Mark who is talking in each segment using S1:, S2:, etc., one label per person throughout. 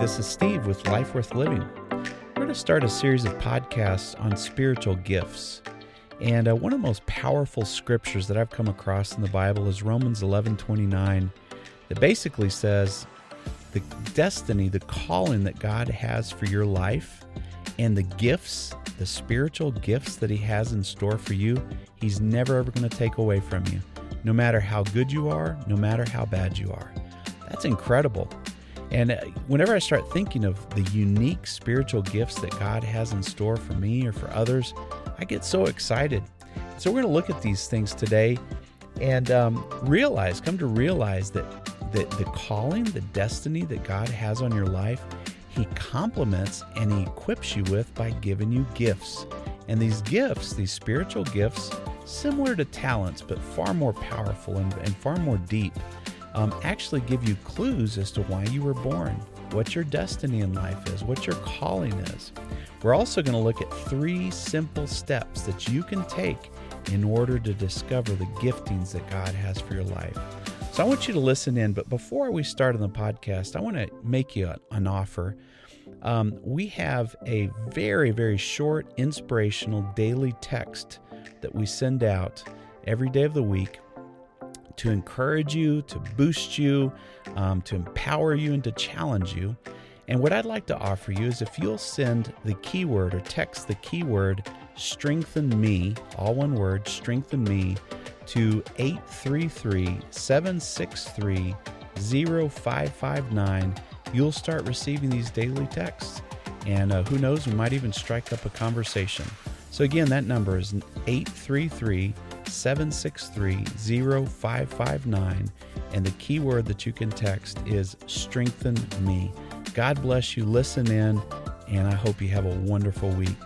S1: This is Steve with Life Worth Living. We're going to start a series of podcasts on spiritual gifts. And uh, one of the most powerful scriptures that I've come across in the Bible is Romans 11 29, that basically says the destiny, the calling that God has for your life, and the gifts, the spiritual gifts that He has in store for you, He's never ever going to take away from you, no matter how good you are, no matter how bad you are. That's incredible. And uh, whenever I start thinking of the unique spiritual gifts that God has in store for me or for others, I get so excited. So we're going to look at these things today and um, realize, come to realize that the, the calling, the destiny that God has on your life, He complements and He equips you with by giving you gifts. And these gifts, these spiritual gifts, similar to talents, but far more powerful and, and far more deep um, actually give you clues as to why you were born, what your destiny in life is, what your calling is. We're also going to look at three simple steps that you can take in order to discover the giftings that God has for your life. So I want you to listen in, but before we start on the podcast, I want to make you an offer. Um, we have a very, very short, inspirational daily text that we send out every day of the week to encourage you, to boost you, um, to empower you, and to challenge you. And what I'd like to offer you is if you'll send the keyword or text the keyword strengthen me, all one word, strengthen me, to 833 763 0559, you'll start receiving these daily texts. And uh, who knows, we might even strike up a conversation. So, again, that number is 833 763 0559. And the keyword that you can text is strengthen me. God bless you. Listen in, and I hope you have a wonderful week.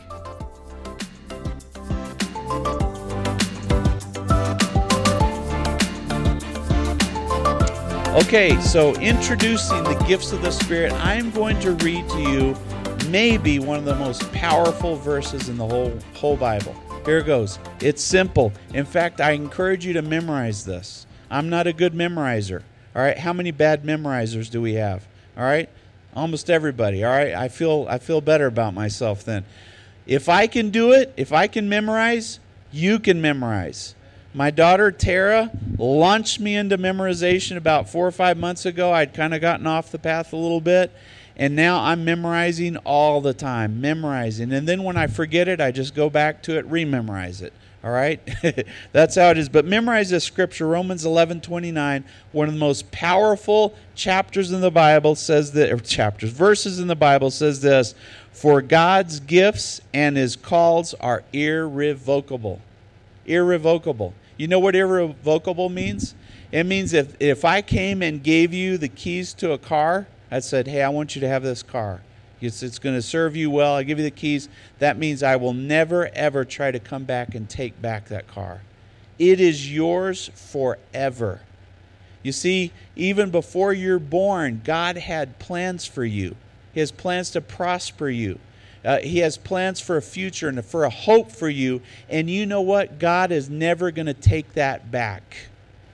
S1: Okay, so introducing the gifts of the Spirit, I'm going to read to you maybe one of the most powerful verses in the whole whole Bible. Here it goes. It's simple. In fact, I encourage you to memorize this. I'm not a good memorizer. All right, how many bad memorizers do we have? All right? Almost everybody. All right? I feel I feel better about myself then. If I can do it, if I can memorize, you can memorize. My daughter Tara launched me into memorization about 4 or 5 months ago. I'd kind of gotten off the path a little bit and now I'm memorizing all the time, memorizing. And then when I forget it, I just go back to it, rememorize it. All right? That's how it is. But memorize this scripture, Romans 11 29, one of the most powerful chapters in the Bible says that, chapters, verses in the Bible says this For God's gifts and his calls are irrevocable. Irrevocable. You know what irrevocable means? It means if, if I came and gave you the keys to a car, I said, Hey, I want you to have this car. It's, it's going to serve you well. I give you the keys. That means I will never, ever try to come back and take back that car. It is yours forever. You see, even before you're born, God had plans for you. He has plans to prosper you. Uh, he has plans for a future and for a hope for you. And you know what? God is never going to take that back.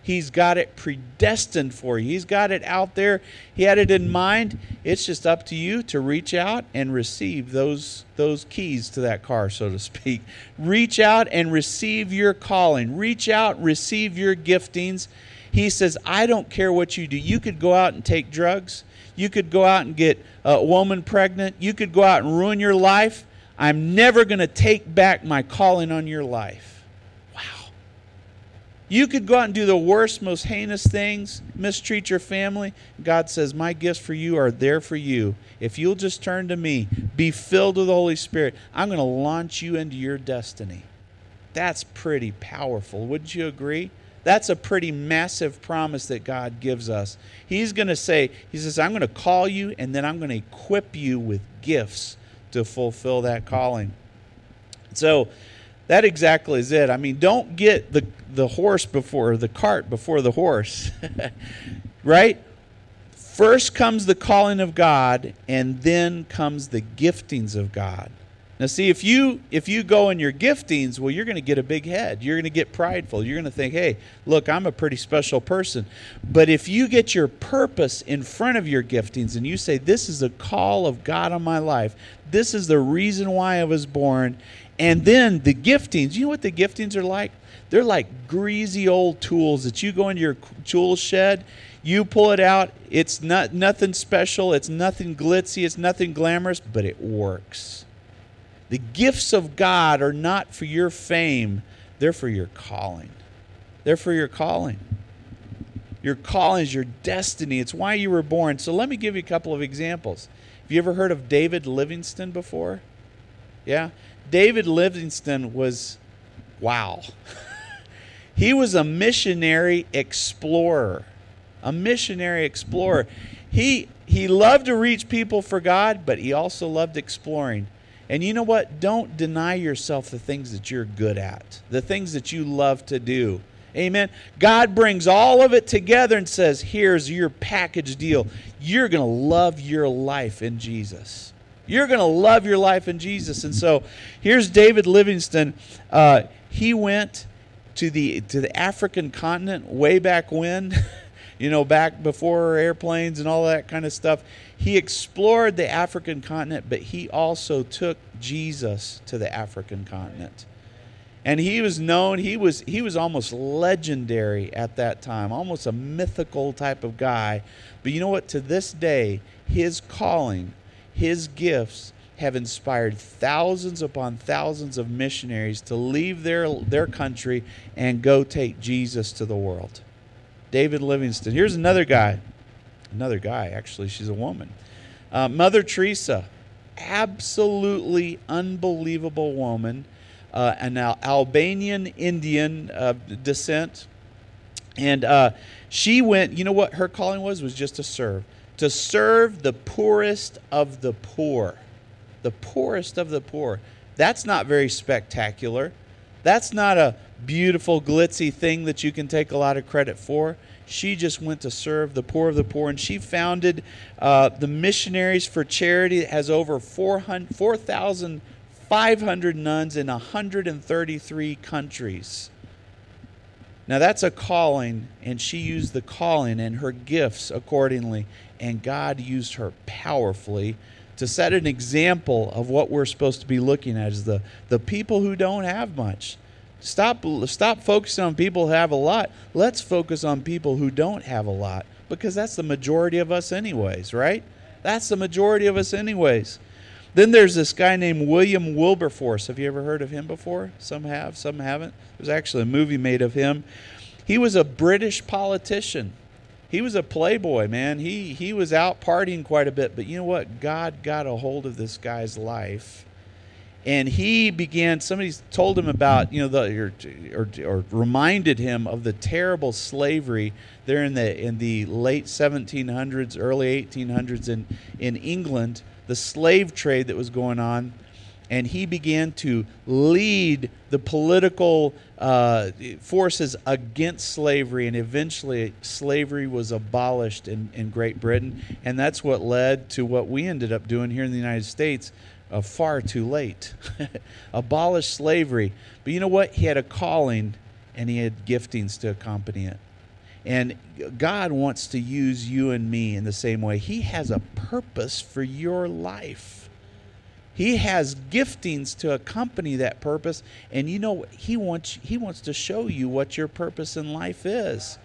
S1: He's got it predestined for you. He's got it out there. He had it in mind. It's just up to you to reach out and receive those those keys to that car, so to speak. Reach out and receive your calling. Reach out, receive your giftings. He says, "I don't care what you do. You could go out and take drugs. You could go out and get a woman pregnant. You could go out and ruin your life. I'm never going to take back my calling on your life." You could go out and do the worst, most heinous things, mistreat your family. God says, My gifts for you are there for you. If you'll just turn to me, be filled with the Holy Spirit, I'm going to launch you into your destiny. That's pretty powerful. Wouldn't you agree? That's a pretty massive promise that God gives us. He's going to say, He says, I'm going to call you and then I'm going to equip you with gifts to fulfill that calling. So, that exactly is it. I mean, don't get the, the horse before the cart before the horse. right? First comes the calling of God, and then comes the giftings of God. Now see if you if you go in your giftings, well you're going to get a big head. You're going to get prideful. You're going to think, "Hey, look, I'm a pretty special person." But if you get your purpose in front of your giftings and you say, "This is a call of God on my life. This is the reason why I was born." And then the giftings, you know what the giftings are like? They're like greasy old tools that you go into your tool shed, you pull it out, it's not nothing special, it's nothing glitzy, it's nothing glamorous, but it works. The gifts of God are not for your fame, they're for your calling. They're for your calling. Your calling is your destiny. It's why you were born. So let me give you a couple of examples. Have you ever heard of David Livingstone before? Yeah? David Livingstone was wow. He was a missionary explorer. A missionary explorer. He he loved to reach people for God, but he also loved exploring. And you know what? Don't deny yourself the things that you're good at, the things that you love to do. Amen. God brings all of it together and says, Here's your package deal. You're going to love your life in Jesus. You're going to love your life in Jesus. And so here's David Livingstone. Uh, he went to the to the African continent way back when, you know, back before airplanes and all that kind of stuff. He explored the African continent, but he also took Jesus to the African continent. And he was known, he was he was almost legendary at that time, almost a mythical type of guy. But you know what? To this day, his calling, his gifts have inspired thousands upon thousands of missionaries to leave their, their country and go take Jesus to the world. David Livingstone. Here's another guy. Another guy, actually, she's a woman. Uh, Mother Teresa, absolutely unbelievable woman, uh, an Al- Albanian Indian uh, descent. And uh, she went, you know what her calling was? Was just to serve. To serve the poorest of the poor the poorest of the poor. That's not very spectacular. That's not a beautiful, glitzy thing that you can take a lot of credit for. She just went to serve the poor of the poor, and she founded uh, the Missionaries for Charity. It has over 4,500 nuns in 133 countries. Now, that's a calling, and she used the calling and her gifts accordingly, and God used her powerfully to set an example of what we're supposed to be looking at is the, the people who don't have much. Stop, stop focusing on people who have a lot. Let's focus on people who don't have a lot because that's the majority of us, anyways, right? That's the majority of us, anyways. Then there's this guy named William Wilberforce. Have you ever heard of him before? Some have, some haven't. There's actually a movie made of him. He was a British politician he was a playboy, man. He he was out partying quite a bit, but you know what? God got a hold of this guy's life. And he began somebody told him about, you know, the or, or, or reminded him of the terrible slavery there in the in the late 1700s, early 1800s in in England, the slave trade that was going on and he began to lead the political uh, forces against slavery, and eventually slavery was abolished in, in Great Britain, and that's what led to what we ended up doing here in the United States. Uh, far too late. Abolish slavery. But you know what? He had a calling and he had giftings to accompany it. And God wants to use you and me in the same way. He has a purpose for your life. He has giftings to accompany that purpose, and you know he wants he wants to show you what your purpose in life is.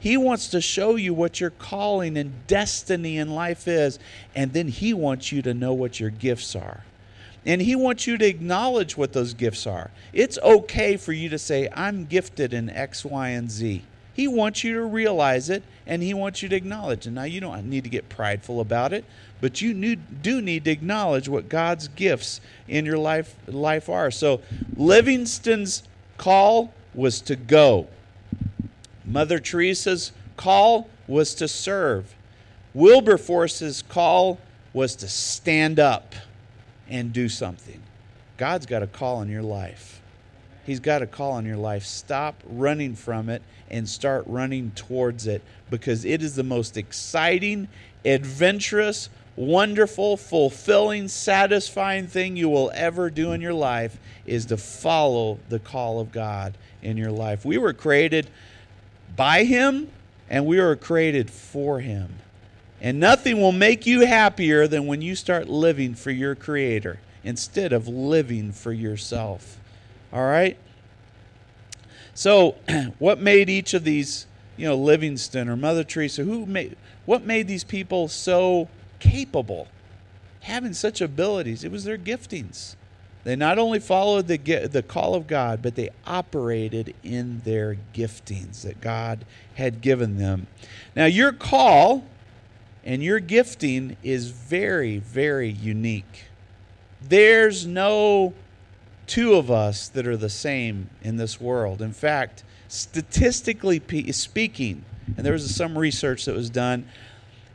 S1: He wants to show you what your calling and destiny in life is, and then he wants you to know what your gifts are. And he wants you to acknowledge what those gifts are. It's okay for you to say, I'm gifted in X, Y, and Z. He wants you to realize it and he wants you to acknowledge And Now, you don't need to get prideful about it, but you do need to acknowledge what God's gifts in your life, life are. So, Livingstone's call was to go, Mother Teresa's call was to serve, Wilberforce's call was to stand up and do something. God's got a call in your life. He's got a call on your life. Stop running from it and start running towards it because it is the most exciting, adventurous, wonderful, fulfilling, satisfying thing you will ever do in your life is to follow the call of God in your life. We were created by Him and we were created for Him. And nothing will make you happier than when you start living for your Creator instead of living for yourself. All right? So, what made each of these, you know, Livingstone or Mother Teresa, who made what made these people so capable, having such abilities? It was their giftings. They not only followed the the call of God, but they operated in their giftings that God had given them. Now, your call and your gifting is very, very unique. There's no two of us that are the same in this world. In fact, statistically speaking, and there was some research that was done,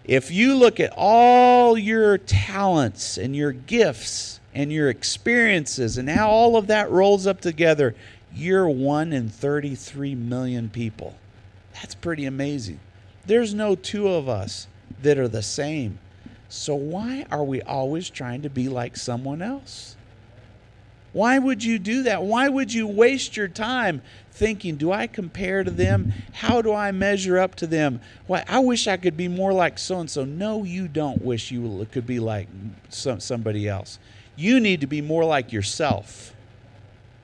S1: if you look at all your talents and your gifts and your experiences and how all of that rolls up together, you're one in 33 million people. That's pretty amazing. There's no two of us that are the same. So, why are we always trying to be like someone else? Why would you do that? Why would you waste your time thinking, do I compare to them? How do I measure up to them? Why I wish I could be more like so and so. No, you don't wish you could be like some, somebody else. You need to be more like yourself.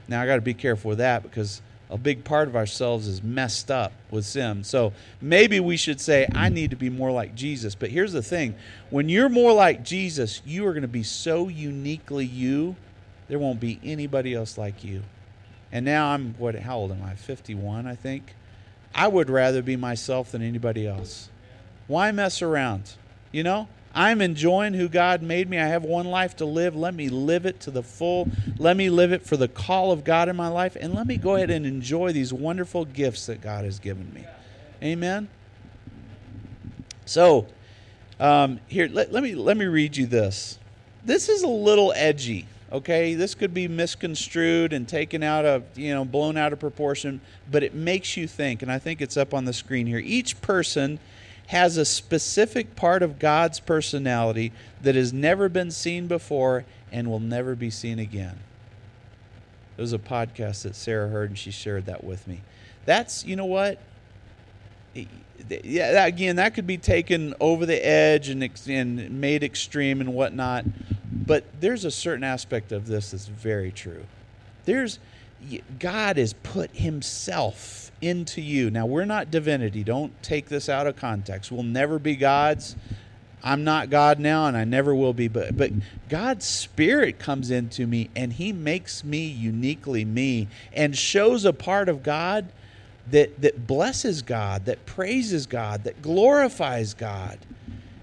S1: Now I got to be careful with that because a big part of ourselves is messed up with sin. So maybe we should say, I need to be more like Jesus. But here's the thing when you're more like Jesus, you are going to be so uniquely you there won't be anybody else like you. And now I'm what how old am I? 51, I think. I would rather be myself than anybody else. Why mess around? You know? I'm enjoying who God made me. I have one life to live. Let me live it to the full. Let me live it for the call of God in my life. And let me go ahead and enjoy these wonderful gifts that God has given me. Amen. So, um, here, let, let, me, let me read you this. This is a little edgy. Okay, this could be misconstrued and taken out of, you know, blown out of proportion, but it makes you think, and I think it's up on the screen here. Each person has a specific part of God's personality that has never been seen before and will never be seen again. It was a podcast that Sarah heard, and she shared that with me. That's, you know what? Yeah, again, that could be taken over the edge and, and made extreme and whatnot. But there's a certain aspect of this that's very true. There's God has put himself into you. Now, we're not divinity. Don't take this out of context. We'll never be gods. I'm not God now and I never will be, but but God's spirit comes into me and he makes me uniquely me and shows a part of God that that blesses God, that praises God, that glorifies God.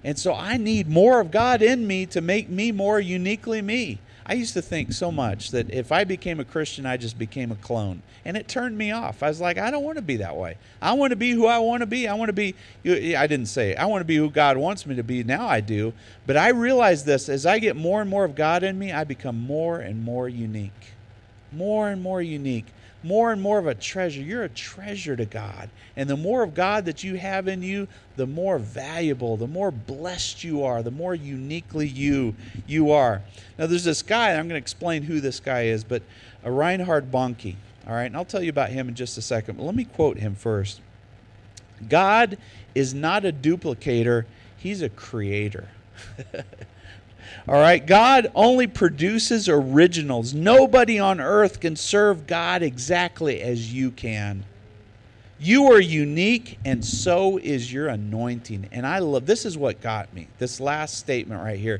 S1: And so I need more of God in me to make me more uniquely me. I used to think so much that if I became a Christian, I just became a clone. And it turned me off. I was like, I don't want to be that way. I want to be who I want to be. I want to be, I didn't say it. I want to be who God wants me to be. Now I do. But I realize this as I get more and more of God in me, I become more and more unique. More and more unique more and more of a treasure. You're a treasure to God. And the more of God that you have in you, the more valuable, the more blessed you are, the more uniquely you you are. Now there's this guy, I'm going to explain who this guy is, but a Reinhard Bonnke. All right, and I'll tell you about him in just a second. But let me quote him first. God is not a duplicator, he's a creator. All right, God only produces originals. Nobody on earth can serve God exactly as you can. You are unique, and so is your anointing. And I love this is what got me. This last statement right here.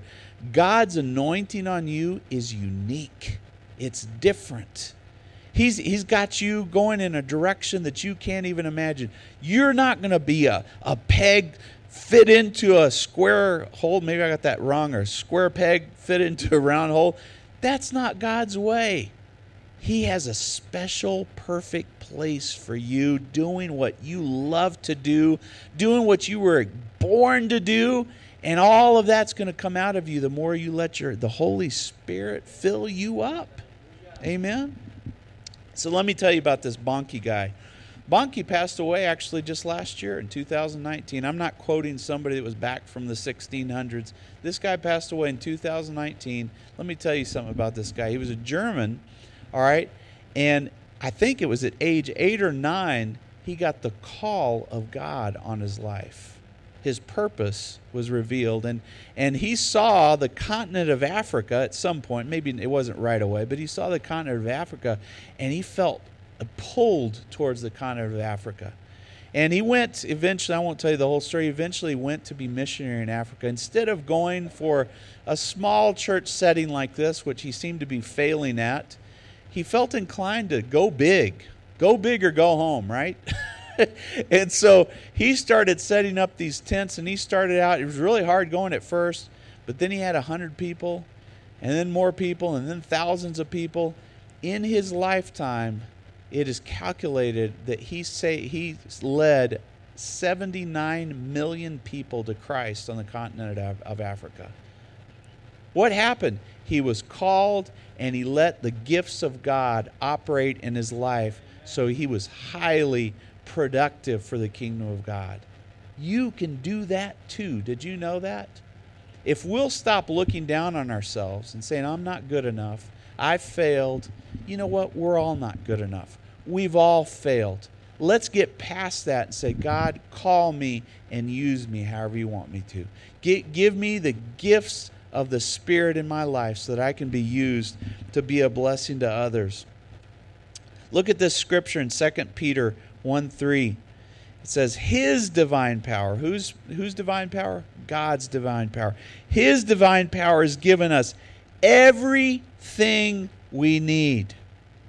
S1: God's anointing on you is unique. It's different. He's, he's got you going in a direction that you can't even imagine. You're not going to be a, a peg fit into a square hole. Maybe I got that wrong, or square peg fit into a round hole. That's not God's way. He has a special, perfect place for you, doing what you love to do, doing what you were born to do, and all of that's going to come out of you the more you let your the Holy Spirit fill you up. Amen. So let me tell you about this Bonnke guy. Bonnke passed away actually just last year in 2019. I'm not quoting somebody that was back from the 1600s. This guy passed away in 2019. Let me tell you something about this guy. He was a German, all right, and I think it was at age eight or nine he got the call of God on his life. His purpose was revealed, and and he saw the continent of Africa at some point. Maybe it wasn't right away, but he saw the continent of Africa, and he felt pulled towards the continent of Africa. And he went eventually, I won't tell you the whole story, eventually went to be missionary in Africa. Instead of going for a small church setting like this, which he seemed to be failing at, he felt inclined to go big. Go big or go home, right? and so he started setting up these tents and he started out, it was really hard going at first, but then he had 100 people and then more people and then thousands of people. In his lifetime, it is calculated that he say he led 79 million people to Christ on the continent of, of Africa. What happened? He was called and he let the gifts of God operate in his life, so he was highly productive for the kingdom of God. You can do that too. Did you know that? If we'll stop looking down on ourselves and saying, I'm not good enough, I failed. You know what? We're all not good enough. We've all failed. Let's get past that and say, God, call me and use me however you want me to. give me the gifts of the Spirit in my life so that I can be used to be a blessing to others. Look at this scripture in 2 Peter 1 3. It says, His divine power. Whose, whose divine power? God's divine power. His divine power is given us everything we need.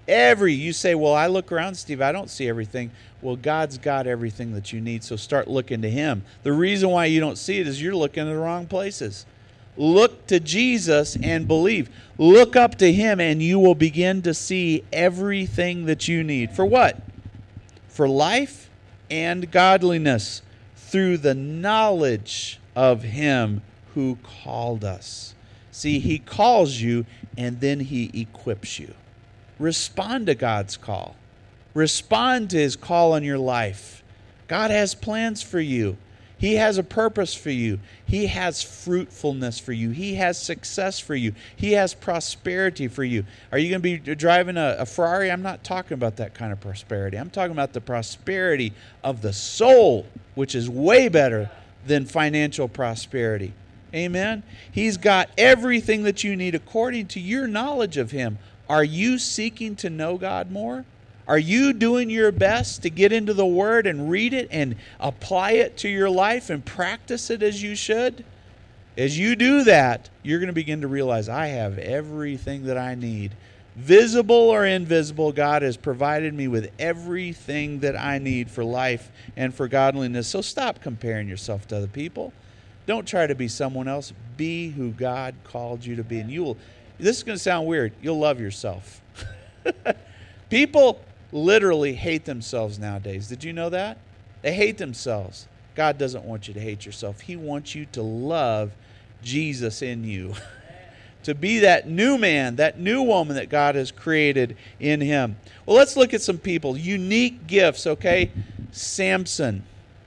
S1: Every, you say, Well, I look around, Steve, I don't see everything. Well, God's got everything that you need, so start looking to Him. The reason why you don't see it is you're looking in the wrong places. Look to Jesus and believe. Look up to Him, and you will begin to see everything that you need. For what? For life and godliness through the knowledge of Him who called us. See, He calls you and then He equips you. Respond to God's call, respond to His call on your life. God has plans for you. He has a purpose for you. He has fruitfulness for you. He has success for you. He has prosperity for you. Are you going to be driving a, a, Ferrari? I'm not talking about that kind of prosperity. I'm talking about the prosperity of the soul, which is way better than financial prosperity. Amen. He's got everything that you need according to your knowledge of Him. Are you seeking to know God more? Are you doing your best to get into the Word and read it and apply it to your life and practice it as you should? As you do that, you're going to begin to realize I have everything that I need. Visible or invisible, God has provided me with everything that I need for life and for godliness. So stop comparing yourself to other people. Don't try to be someone else. Be who God called you to be. And you will, this is going to sound weird, you'll love yourself. people literally hate themselves nowadays. Did you know that? They hate themselves. God doesn't want you to hate yourself. He wants you to love Jesus in you. to be that new man, that new woman that God has created in him. Well, let's look at some people. Unique gifts, okay? Samson.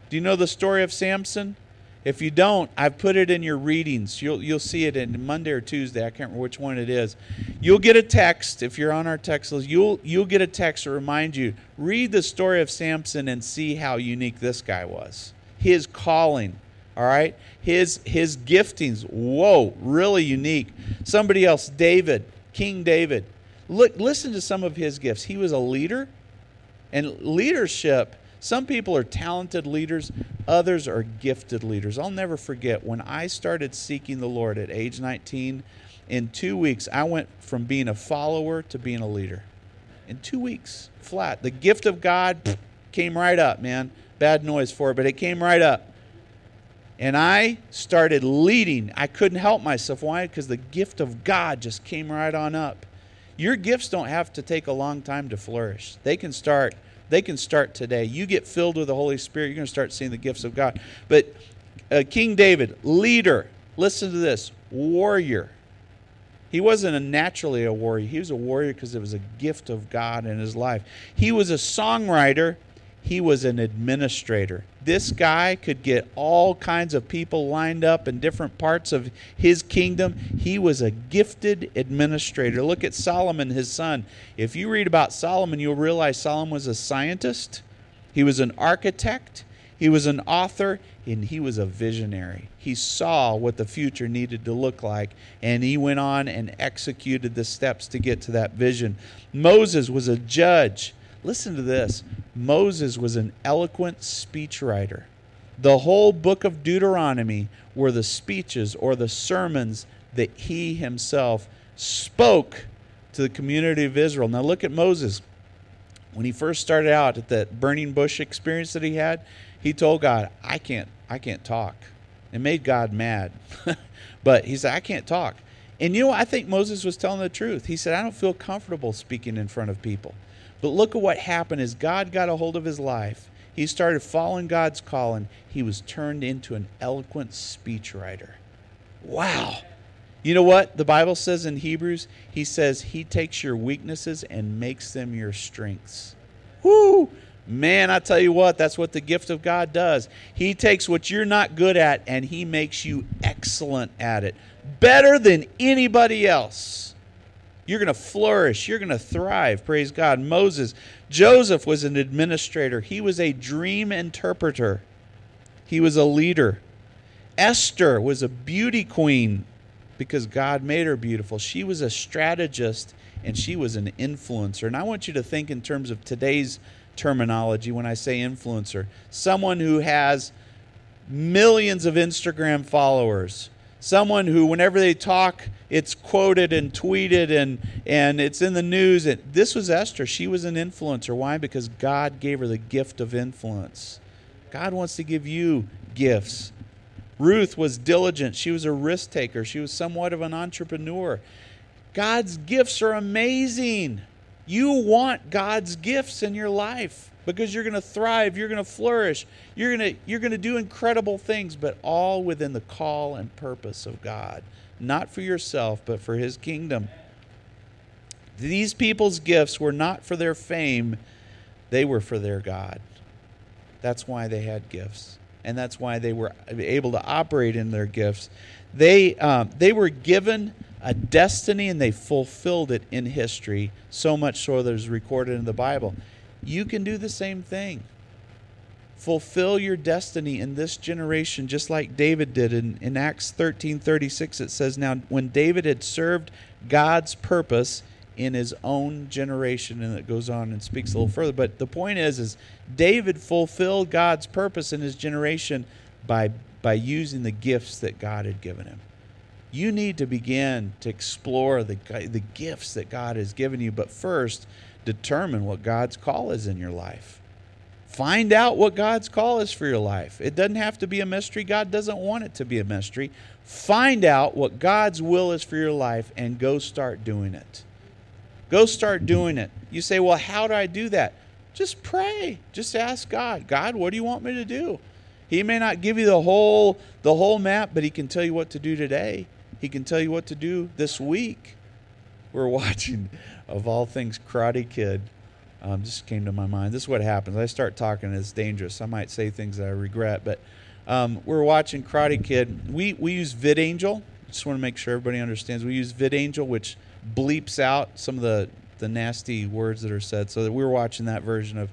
S1: Do you know the story of Samson? If you don't, I've put it in your readings. You'll you'll see it in Monday or Tuesday. I can't remember which one it is. You'll get a text if you're on our text list. You'll you'll get a text to remind you. Read the story of Samson and see how unique this guy was. His calling, all right? His his giftings. Whoa, really unique. Somebody else, David, King David. Look, listen to some of his gifts. He was a leader, and leadership some people are talented leaders, others are gifted leaders. I'll never forget when I started seeking the Lord at age 19, in two weeks, I went from being a follower to being a leader. In two weeks, flat. The gift of God came right up, man. Bad noise for it, but it came right up. And I started leading. I couldn't help myself. Why? Because the gift of God just came right on up. Your gifts don't have to take a long time to flourish, they can start they can start today. You get filled with the Holy Spirit, you're going to start seeing the gifts of God. But uh, King David, leader, listen to this warrior. He wasn't a naturally a warrior. He was a warrior because it was a gift of God in his life. He was a songwriter. He was an administrator. This guy could get all kinds of people lined up in different parts of his kingdom. He was a gifted administrator. Look at Solomon, his son. If you read about Solomon, you'll realize Solomon was a scientist, he was an architect, he was an author, and he was a visionary. He saw what the future needed to look like, and he went on and executed the steps to get to that vision. Moses was a judge. Listen to this Moses was an eloquent speechwriter. The whole book of Deuteronomy were the speeches or the sermons that he himself spoke to the community of Israel. Now, look at Moses. When he first started out at that burning bush experience that he had, he told God, I can't, I can't talk. It made God mad. but he said, I can't talk. And you know, I think Moses was telling the truth. He said, I don't feel comfortable speaking in front of people. But look at what happened as God got a hold of his life. He started following God's calling. He was turned into an eloquent speechwriter. Wow. You know what the Bible says in Hebrews? He says he takes your weaknesses and makes them your strengths. Whoo! Man, I tell you what, that's what the gift of God does. He takes what you're not good at and he makes you excellent at it. Better than anybody else. You're going to flourish. You're going to thrive. Praise God. Moses, Joseph was an administrator, he was a dream interpreter, he was a leader. Esther was a beauty queen because God made her beautiful. She was a strategist and she was an influencer. And I want you to think in terms of today's terminology when I say influencer. Someone who has millions of Instagram followers. Someone who, whenever they talk, it's quoted and tweeted and, and it's in the news. And this was Esther. She was an influencer. Why? Because God gave her the gift of influence. God wants to give you gifts. Ruth was diligent. She was a risk taker. She was somewhat of an entrepreneur. God's gifts are amazing. You want God's gifts in your life because you're going to thrive, you're going to flourish, you're going to you're going to do incredible things, but all within the call and purpose of God, not for yourself, but for his kingdom. These people's gifts were not for their fame, they were for their God. That's why they had gifts, and that's why they were able to operate in their gifts. They um, they were given a destiny and they fulfilled it in history, so much so that it's recorded in the Bible. You can do the same thing. Fulfill your destiny in this generation, just like David did. In, in Acts 13 36, it says, Now, when David had served God's purpose in his own generation, and it goes on and speaks a little further. But the point is, is David fulfilled God's purpose in his generation by, by using the gifts that God had given him you need to begin to explore the, the gifts that God has given you. But first, determine what God's call is in your life. Find out what God's call is for your life. It doesn't have to be a mystery. God doesn't want it to be a mystery. Find out what God's will is for your life and go start doing it. Go start doing it. You say, Well, how do I do that? Just pray. Just ask God, God, what do you want me to do? He may not give you the whole the whole map, but he can tell you what to do today. He can tell you what to do this week. We're watching, of all things, Karate Kid. Um, just came to my mind. This is what happens. I start talking, it's dangerous. I might say things that I regret, but um, we're watching Karate Kid. We we use VidAngel. Just want to make sure everybody understands. We use VidAngel, which bleeps out some of the the nasty words that are said. So that we were watching that version of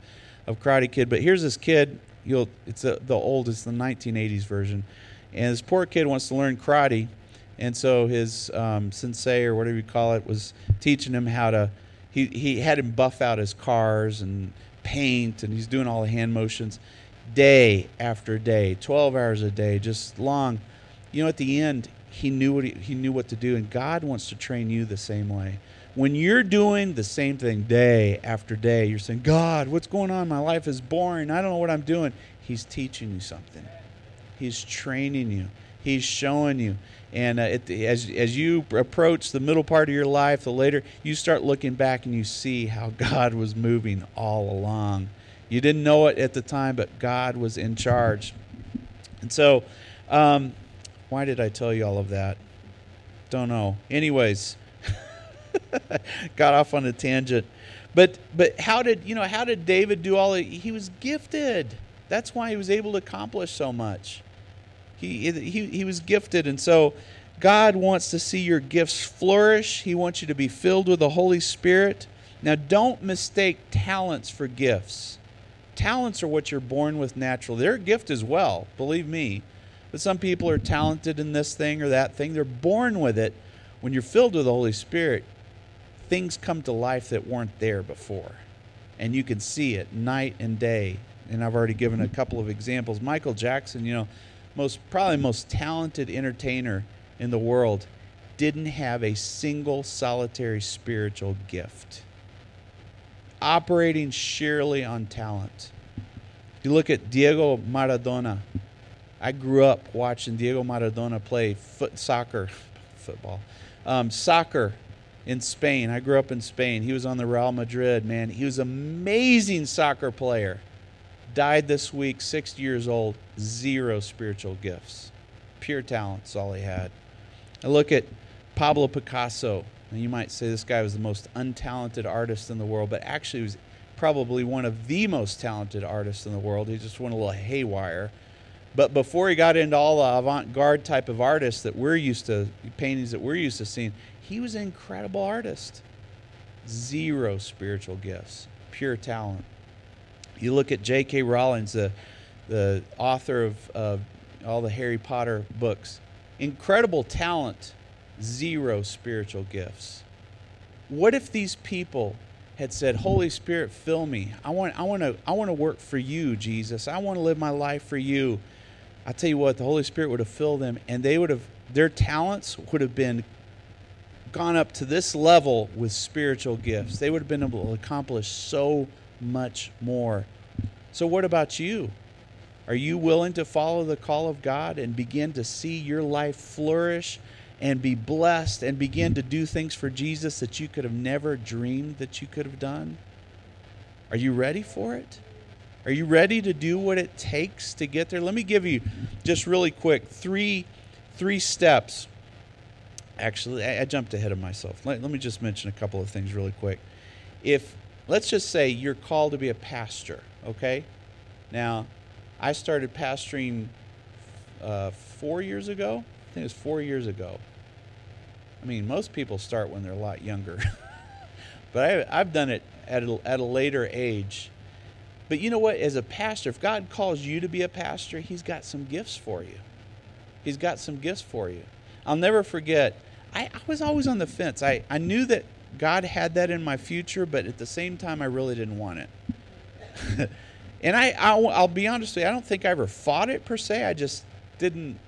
S1: of Karate Kid. But here's this kid. You'll it's the the oldest, the 1980s version, and this poor kid wants to learn karate and so his um, sensei or whatever you call it was teaching him how to. He he had him buff out his cars and paint, and he's doing all the hand motions, day after day, twelve hours a day, just long. You know, at the end, he knew what he, he knew what to do, and God wants to train you the same way. When you're doing the same thing day after day, you're saying, God, what's going on? My life is boring. I don't know what I'm doing. He's teaching you something. He's training you. He's showing you. And uh, it, as, as you approach the middle part of your life, the later, you start looking back and you see how God was moving all along. You didn't know it at the time, but God was in charge. And so, um, why did I tell you all of that? Don't know. Anyways, Got off on a tangent. But but how did you know how did David do all? He was gifted. That's why he was able to accomplish so much. He he he was gifted, and so God wants to see your gifts flourish. He wants you to be filled with the Holy Spirit. Now, don't mistake talents for gifts. Talents are what you're born with naturally. They're a gift as well, believe me. But some people are talented in this thing or that thing. They're born with it. When you're filled with the Holy Spirit, things come to life that weren't there before. And you can see it night and day. And I've already given a couple of examples. Michael Jackson, you know, most probably most talented entertainer in the world, didn't have a single solitary spiritual gift. Operating sheerly on talent. You look at Diego Maradona. I grew up watching Diego Maradona play foot soccer, football, um, soccer in Spain. I grew up in Spain. He was on the Real Madrid, man. He was an amazing soccer player. Died this week, 60 years old, zero spiritual gifts. Pure talent's all he had. I look at Pablo Picasso, and you might say this guy was the most untalented artist in the world, but actually he was probably one of the most talented artists in the world. He just went a little haywire. But before he got into all the avant garde type of artists that we're used to, paintings that we're used to seeing, he was an incredible artist. Zero spiritual gifts, pure talent. You look at J.K. Rowling, the, the author of, of all the Harry Potter books, incredible talent, zero spiritual gifts. What if these people had said, Holy Spirit, fill me. I want, I want to, I want to work for you, Jesus. I want to live my life for you. I tell you what, the Holy Spirit would have filled them, and they would have, their talents would have been gone up to this level with spiritual gifts. They would have been able to accomplish so much more. So, what about you? Are you willing to follow the call of God and begin to see your life flourish and be blessed and begin to do things for Jesus that you could have never dreamed that you could have done? Are you ready for it? Are you ready to do what it takes to get there? Let me give you just really quick three three steps actually I, jumped ahead of myself let, let me just mention a couple of things really quick if let's just say you're called to be a pastor okay? Now i started pastoring uh, four years ago? I think it was four years ago. I mean most people start when they're a lot younger. But I, i've done it at a, at a later age. But you know what? As a pastor if god calls you to be a pastor he's got some gifts for you. He's got some gifts for you. I'll never forget I, I was always on the fence. I, I knew that God had that in my future, but at the same time, I really didn't want it. and I, I'll, I'll, be honest with you, I don't think I ever fought it per se. I just didn't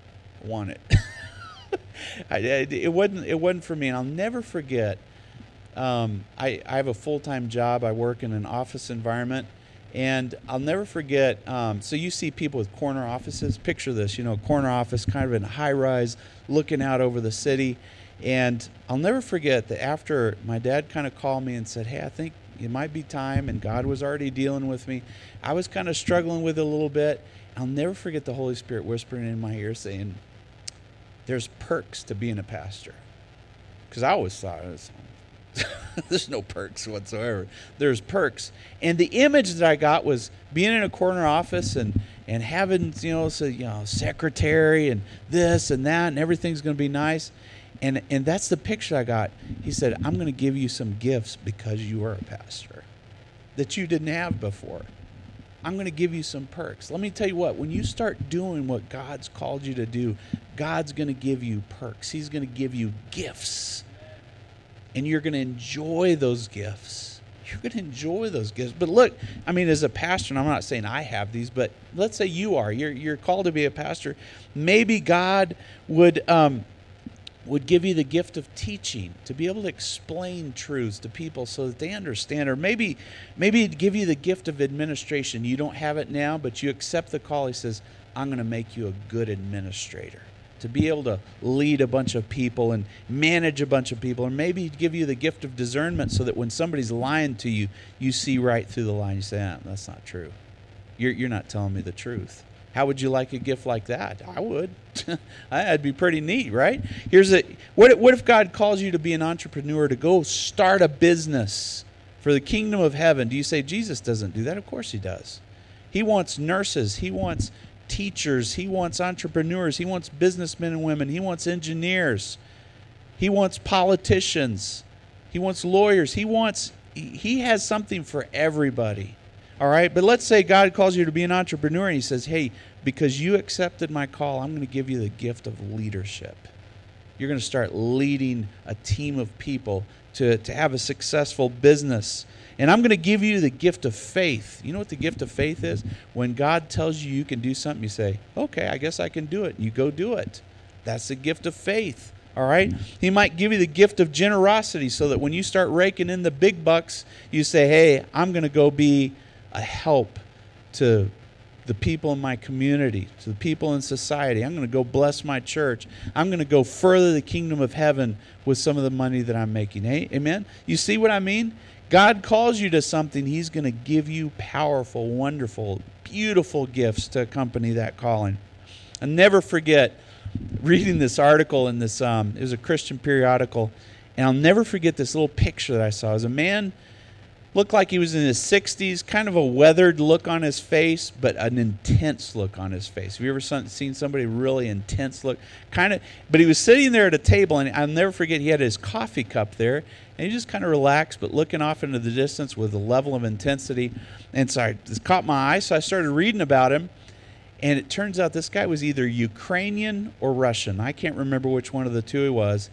S1: want it. I, it wasn't it wasn't for me, and I'll never forget. Um, I, I have a full time job. I work in an office environment, and I'll never forget. Um, so you see people with corner offices. Picture this, you know, corner office, kind of in a high rise, looking out over the city and I'll never forget that after my dad kind of called me and said, Hey, I think it might be time, and God was already dealing with me. I was kind of struggling with it a little bit. I'll never forget the Holy Spirit whispering in my ear saying, There's perks to being a pastor. Because I always thought there's no perks whatsoever. There's perks. And the image that I got was being in a corner office and, and having, you know, so, you know, secretary and this and that, and everything's going to be nice. And, and that's the picture I got. He said, I'm going to give you some gifts because you are a pastor that you didn't have before. I'm going to give you some perks. Let me tell you what, when you start doing what God's called you to do, God's going to give you perks. He's going to give you gifts. And you're going to enjoy those gifts. You're going to enjoy those gifts. But look, I mean, as a pastor, and I'm not saying I have these, but let's say you are. You're, you're called to be a pastor. Maybe God would. Um, would give you the gift of teaching to be able to explain truths to people so that they understand or maybe maybe give you the gift of administration. You don't have it now but you accept the call. He says i'm going to make you a good administrator. To be able to lead a bunch of people and manage a bunch of people or maybe give you the gift of discernment so that when somebody's lying to you you see right through the line. You say ah, that's not true. You're, you're not telling me the truth How would you like a gift like that? I would. That'd be pretty neat, right? Here's a what what if God calls you to be an entrepreneur to go start a business for the kingdom of heaven? Do you say Jesus doesn't do that? Of course he does. He wants nurses, he wants teachers, he wants entrepreneurs, he wants businessmen and women, he wants engineers. He wants politicians. He wants lawyers. He wants he has something for everybody. All right, but let's say God calls you to be an entrepreneur and He says, Hey, because you accepted my call, I'm going to give you the gift of leadership. You're going to start leading a team of people to, to have a successful business. And I'm going to give you the gift of faith. You know what the gift of faith is? When God tells you you can do something, you say, Okay, I guess I can do it. You go do it. That's the gift of faith. All right? He might give you the gift of generosity so that when you start raking in the big bucks, you say, Hey, I'm going to go be a help to the people in my community, to the people in society. I'm going to go bless my church. I'm going to go further the kingdom of heaven with some of the money that I'm making. Amen? You see what I mean? God calls you to something, He's going to give you powerful, wonderful, beautiful gifts to accompany that calling. And never forget reading this article in this, um, it was a Christian periodical, and I'll never forget this little picture that I saw. It was a man looked like he was in his 60s, kind of a weathered look on his face, but an intense look on his face. Have you ever seen somebody really intense look? Kind of, but he was sitting there at a table, and I'll never forget he had his coffee cup there, and he just kind of relaxed, but looking off into the distance with a level of intensity. And so I, caught my eye, so I started reading about him. And it turns out this guy was either Ukrainian or Russian. I can't remember which one of the two he was,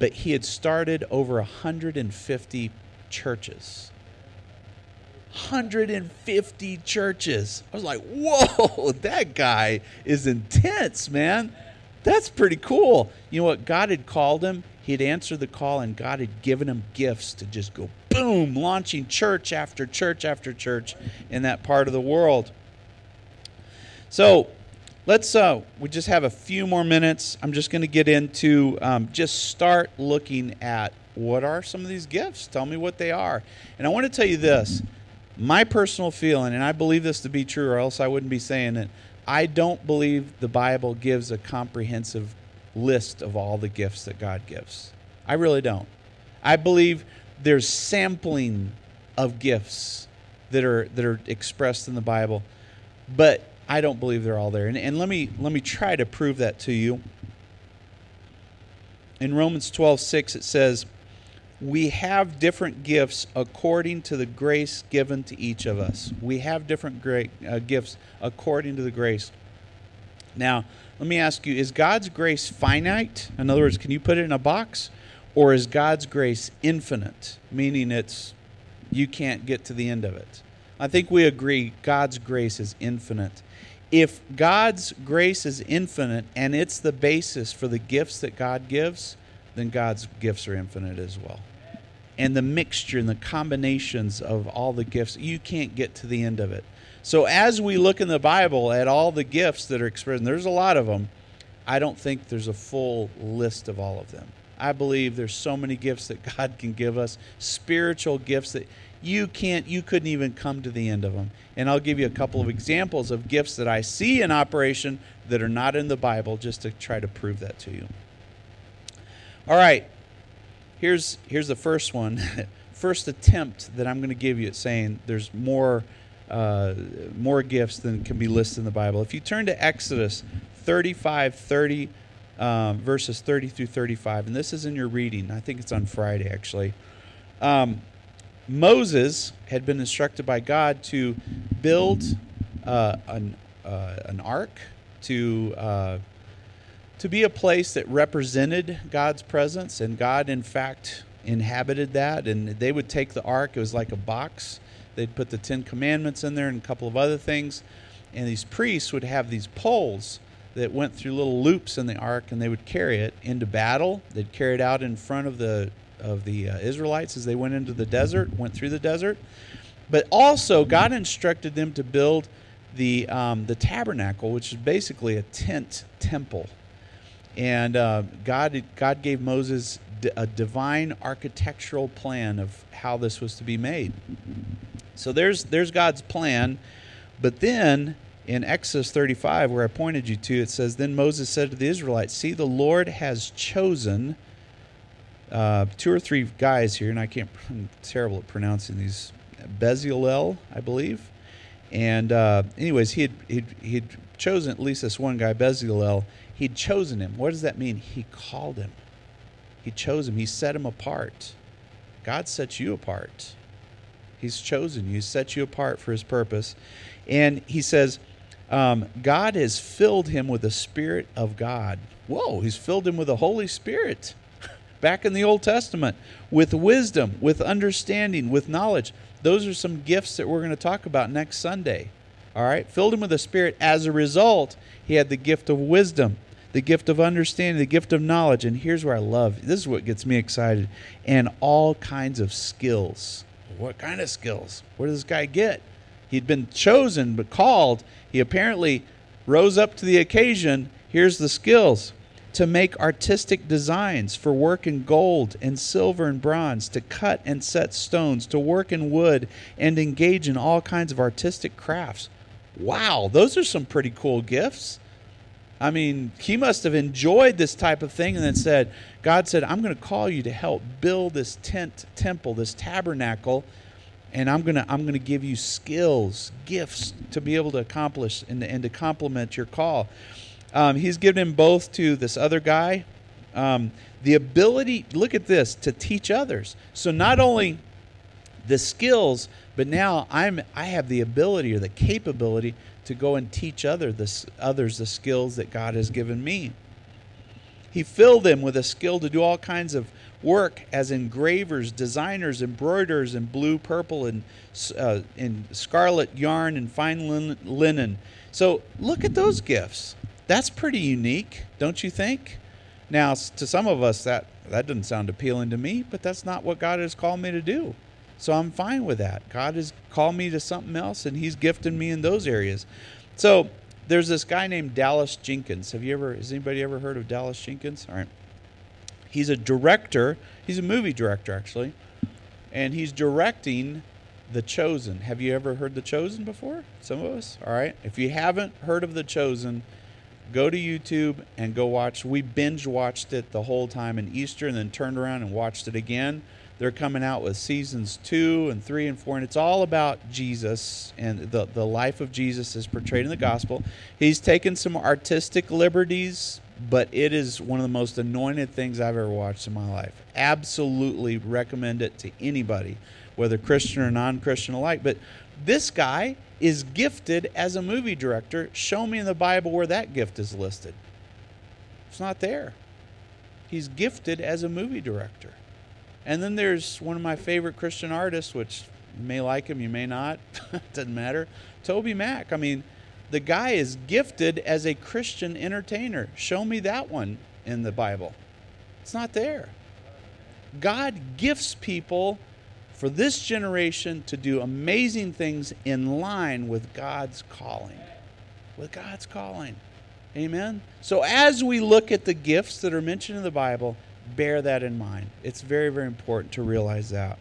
S1: but he had started over 150 churches 150 churches. I was like, whoa, that guy is intense, man. That's pretty cool. You know what? God had called him, he had answered the call, and God had given him gifts to just go boom, launching church after church after church in that part of the world. So, let's uh, we just have a few more minutes i'm just going to get into um, just start looking at what are some of these gifts tell me what they are and i want to tell you this my personal feeling, and I believe this to be true, or else I wouldn't be saying it. I don't believe the Bible gives a comprehensive list of all the gifts that God gives. I really don't. I believe there's sampling of gifts that are that are expressed in the Bible, but I don't believe they're all there. And, and let me let me try to prove that to you. In Romans 12, 6, it says, we have different gifts according to the grace given to each of us. We have different great, uh, gifts according to the grace. Now, let me ask you is God's grace finite? In other words, can you put it in a box? Or is God's grace infinite, meaning it's you can't get to the end of it? I think we agree God's grace is infinite. If God's grace is infinite and it's the basis for the gifts that God gives, then God's gifts are infinite as well. And the mixture and the combinations of all the gifts, you can't get to the end of it. So as we look in the Bible at all the gifts that are expressed, there's a lot of them, I don't think there's a full list of all of them. I believe there's so many gifts that God can give us, spiritual gifts that you can't you couldn't even come to the end of them. And I'll give you a couple of examples of gifts that I see in operation that are not in the Bible just to try to prove that to you. All right. Here's here's the first one, first attempt that I'm going to give you at saying there's more uh, more gifts than can be listed in the Bible. If you turn to Exodus 35, 30, um, verses 30 through 35, and this is in your reading. I think it's on Friday actually. Um, Moses had been instructed by God to build uh, an uh, an ark to uh, to be a place that represented God's presence, and God, in fact, inhabited that. And they would take the ark, it was like a box. They'd put the Ten Commandments in there and a couple of other things. And these priests would have these poles that went through little loops in the ark, and they would carry it into battle. They'd carry it out in front of the of the uh, Israelites as they went into the desert, went through the desert. But also, God instructed them to build the um, the tabernacle, which is basically a tent temple and uh, God God gave Moses a divine architectural plan of how this was to be made. So there's there's God's plan, but then in Exodus 35, where I pointed you to, it says, Then Moses said to the Israelites, See, the Lord has chosen uh, two or three guys here, and I can't, I'm terrible at pronouncing these. Bezalel, I believe. And, uh, anyways, he had, he'd, he'd chosen at least this one guy, Bezalel. He'd chosen him. What does that mean? He called him, he chose him, he set him apart. God sets you apart. He's chosen you, set you apart for his purpose. And he says, um, God has filled him with the Spirit of God. Whoa, he's filled him with the Holy Spirit. Back in the Old Testament, with wisdom, with understanding, with knowledge. Those are some gifts that we're going to talk about next Sunday. All right? Filled him with the Spirit. As a result, he had the gift of wisdom, the gift of understanding, the gift of knowledge. And here's where I love this is what gets me excited and all kinds of skills. What kind of skills? What does this guy get? He'd been chosen but called. He apparently rose up to the occasion. Here's the skills to make artistic designs for work in gold and silver and bronze, to cut and set stones, to work in wood, and engage in all kinds of artistic crafts. Wow, those are some pretty cool gifts. I mean, he must have enjoyed this type of thing and then said, God said, I'm going to call you to help build this tent temple, this tabernacle, and I'm going to I'm going to give you skills, gifts to be able to accomplish and, and to complement your call. Um, he's given him both to this other guy. Um, the ability, look at this, to teach others. So not only the skills, but now I'm I have the ability or the capability to go and teach other the, others the skills that God has given me. He filled them with a skill to do all kinds of work as engravers, designers, embroiderers in blue, purple, and uh, in scarlet yarn and fine linen. So look at those gifts. That's pretty unique, don't you think? Now, to some of us, that that doesn't sound appealing to me, but that's not what God has called me to do. So I'm fine with that. God has called me to something else, and He's gifted me in those areas. So there's this guy named Dallas Jenkins. Have you ever? Has anybody ever heard of Dallas Jenkins? All right. He's a director. He's a movie director actually, and he's directing The Chosen. Have you ever heard The Chosen before? Some of us. All right. If you haven't heard of The Chosen, go to YouTube and go watch. We binge watched it the whole time in Easter, and then turned around and watched it again. They're coming out with seasons two and three and four, and it's all about Jesus and the, the life of Jesus is portrayed in the gospel. He's taken some artistic liberties, but it is one of the most anointed things I've ever watched in my life. Absolutely recommend it to anybody, whether Christian or non Christian alike. But this guy is gifted as a movie director. Show me in the Bible where that gift is listed. It's not there. He's gifted as a movie director. And then there's one of my favorite Christian artists, which you may like him, you may not, doesn't matter. TobyMac. I mean, the guy is gifted as a Christian entertainer. Show me that one in the Bible. It's not there. God gifts people for this generation to do amazing things in line with God's calling. With God's calling. Amen. So as we look at the gifts that are mentioned in the Bible, bear that in mind. It's very, very important to realize that.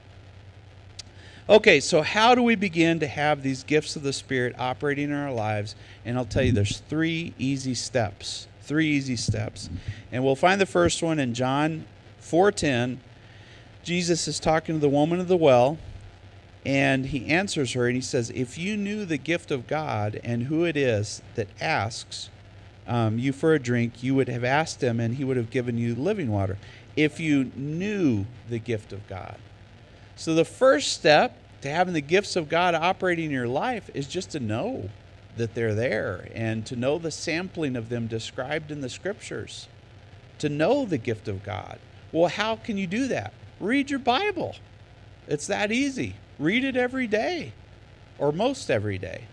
S1: Okay, so how do we begin to have these gifts of the Spirit operating in our lives? And I'll tell you, there's three easy steps. Three easy steps. And we'll find the first one in John 4:10. Jesus is talking to the woman of the well, and he answers her and he says, If you knew the gift of God and who it is that asks um, you for a drink, you would have asked him, and he would have given you living water if you knew the gift of God. So, the first step to having the gifts of God operating in your life is just to know that they're there and to know the sampling of them described in the scriptures, to know the gift of God. Well, how can you do that? Read your Bible. It's that easy. Read it every day or most every day.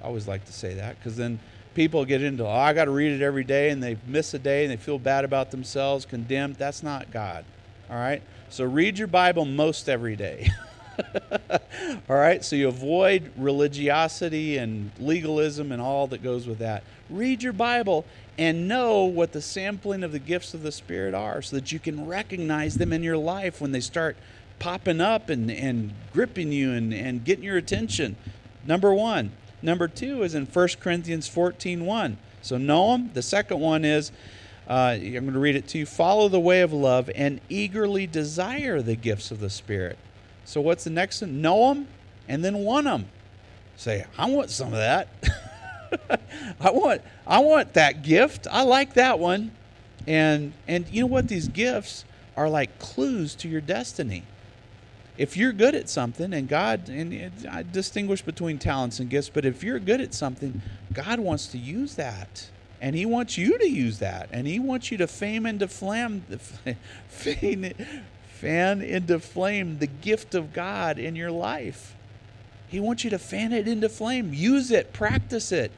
S1: I always like to say that because then people get into, oh, I got to read it every day, and they miss a day and they feel bad about themselves, condemned. That's not God. All right? So read your Bible most every day. all right? So you avoid religiosity and legalism and all that goes with that. Read your Bible and know what the sampling of the gifts of the Spirit are so that you can recognize them in your life when they start popping up and, and gripping you and, and getting your attention. Number one, Number two is in 1 Corinthians 14 1. So know them. The second one is uh, I'm going to read it to you. Follow the way of love and eagerly desire the gifts of the Spirit. So, what's the next one? Know them and then want them. Say, I want some of that. I want, I want that gift. I like that one. And and you know what? These gifts are like clues to your destiny. If you're good at something, and God, and I distinguish between talents and gifts, but if you're good at something, God wants to use that and he wants you to use that and he wants you to fame into flame fan, fan into flame the gift of god in your life he wants you to fan it into flame. Use it. Practice it.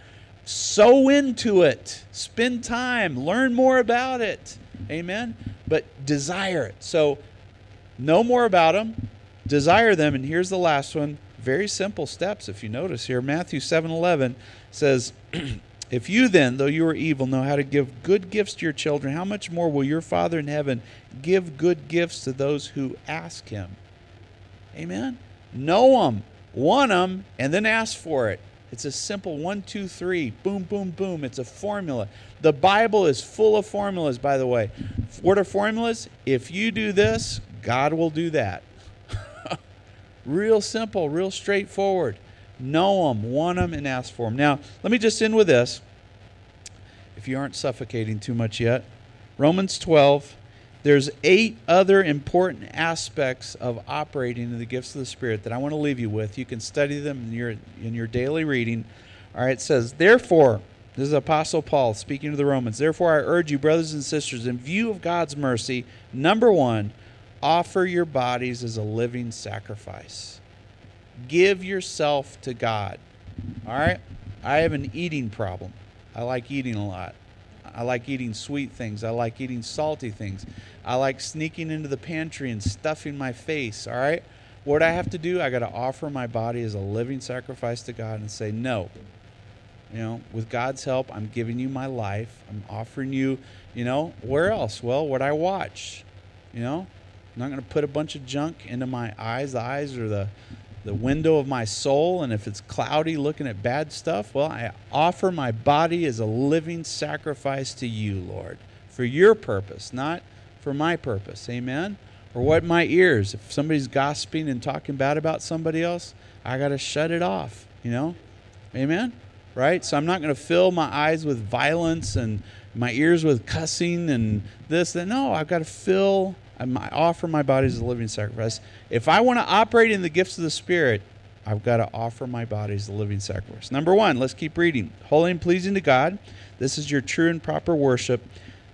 S1: Sow into it. Spend time. Learn more about it. Amen? But desire it. So know more about them desire them. And here's the last one. Very simple steps if you notice here. Matthew 7 11 says If you then, though you are evil, know how to give good gifts to your children, how much more will your Father in heaven give good gifts to those who ask him? Amen? Know them, want them, and then ask for it. It's a simple one, two, three, boom, boom, boom. It's a formula. The Bible is full of formulas, by the way. What are formulas? If you do this, God will do that. real simple, real straightforward. Know them, want them, and ask for them. Now, let me just end with this. If you aren't suffocating too much yet, Romans 12. There's eight other important aspects of operating in the gifts of the Spirit that I want to leave you with. You can study them in your in your daily reading. All right, it says, therefore, this is Apostle Paul speaking to the Romans. Therefore, I urge you, brothers and sisters, in view of God's mercy, number one, offer your bodies as a living sacrifice give yourself to God. All right? I have an eating problem. I like eating a lot. I like eating sweet things. I like eating salty things. I like sneaking into the pantry and stuffing my face. All right? What I have to do, I got to offer my body as a living sacrifice to God and say, no. You know, with God's help, I'm giving you my life. I'm offering you, you know, where else? Well, what I watch. You know, I'm not going to put a bunch of junk into my eyes. The eyes are the the window of my soul, and if it's cloudy looking at bad stuff, well, I offer my body as a living sacrifice to you, Lord, for your purpose, not for my purpose. Amen? Or what my ears, if somebody's gossiping and talking bad about somebody else, I got to shut it off, you know? Amen? Right? So I'm not going to fill my eyes with violence and my ears with cussing and this, that. No, I've got to fill I offer my body as a living sacrifice. If I want to operate in the gifts of the Spirit, I've got to offer my body as a living sacrifice. Number one, let's keep reading. Holy and pleasing to God. This is your true and proper worship.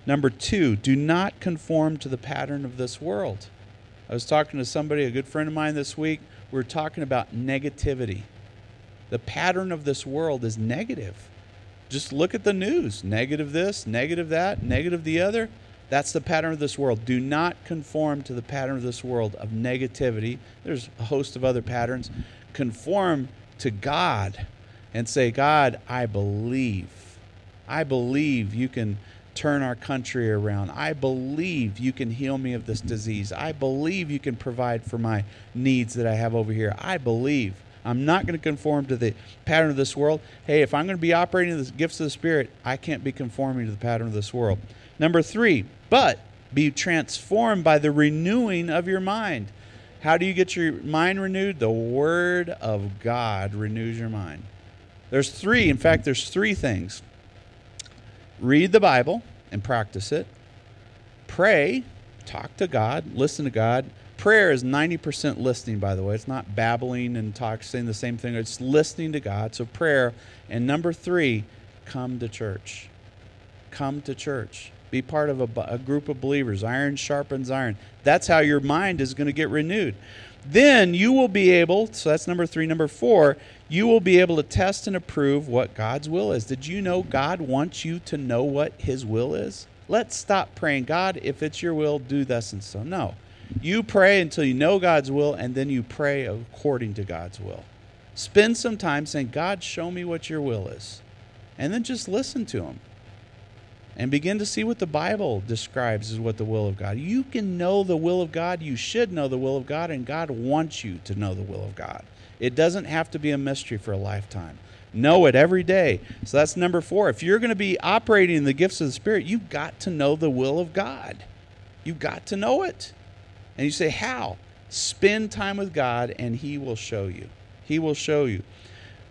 S1: Number two, do not conform to the pattern of this world. I was talking to somebody, a good friend of mine this week. We were talking about negativity. The pattern of this world is negative. Just look at the news negative this, negative that, negative the other. That's the pattern of this world. Do not conform to the pattern of this world of negativity. There's a host of other patterns. Conform to God and say, God, I believe. I believe you can turn our country around. I believe you can heal me of this disease. I believe you can provide for my needs that I have over here. I believe. I'm not going to conform to the pattern of this world. Hey, if I'm going to be operating the gifts of the Spirit, I can't be conforming to the pattern of this world. Number three, but be transformed by the renewing of your mind. How do you get your mind renewed? The Word of God renews your mind. There's three, in fact, there's three things read the Bible and practice it, pray, talk to God, listen to God. Prayer is 90% listening, by the way. It's not babbling and talk, saying the same thing. It's listening to God. So, prayer. And number three, come to church. Come to church. Be part of a, a group of believers. Iron sharpens iron. That's how your mind is going to get renewed. Then you will be able, so that's number three. Number four, you will be able to test and approve what God's will is. Did you know God wants you to know what His will is? Let's stop praying, God, if it's your will, do this and so. No. You pray until you know God's will, and then you pray according to God's will. Spend some time saying, God, show me what your will is. And then just listen to Him and begin to see what the Bible describes as what the will of God. You can know the will of God. You should know the will of God, and God wants you to know the will of God. It doesn't have to be a mystery for a lifetime. Know it every day. So that's number four. If you're going to be operating in the gifts of the Spirit, you've got to know the will of God. You've got to know it. And you say, How? Spend time with God, and He will show you. He will show you.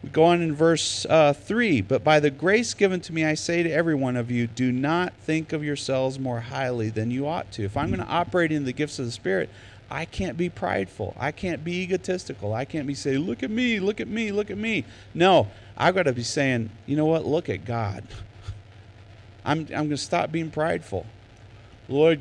S1: We go on in verse uh, 3 But by the grace given to me, I say to every one of you, do not think of yourselves more highly than you ought to. If I'm going to operate in the gifts of the Spirit, I can't be prideful. I can't be egotistical. I can't be saying, look at me, look at me, look at me. No, I've got to be saying, you know what? Look at God. I'm, I'm going to stop being prideful. Lord,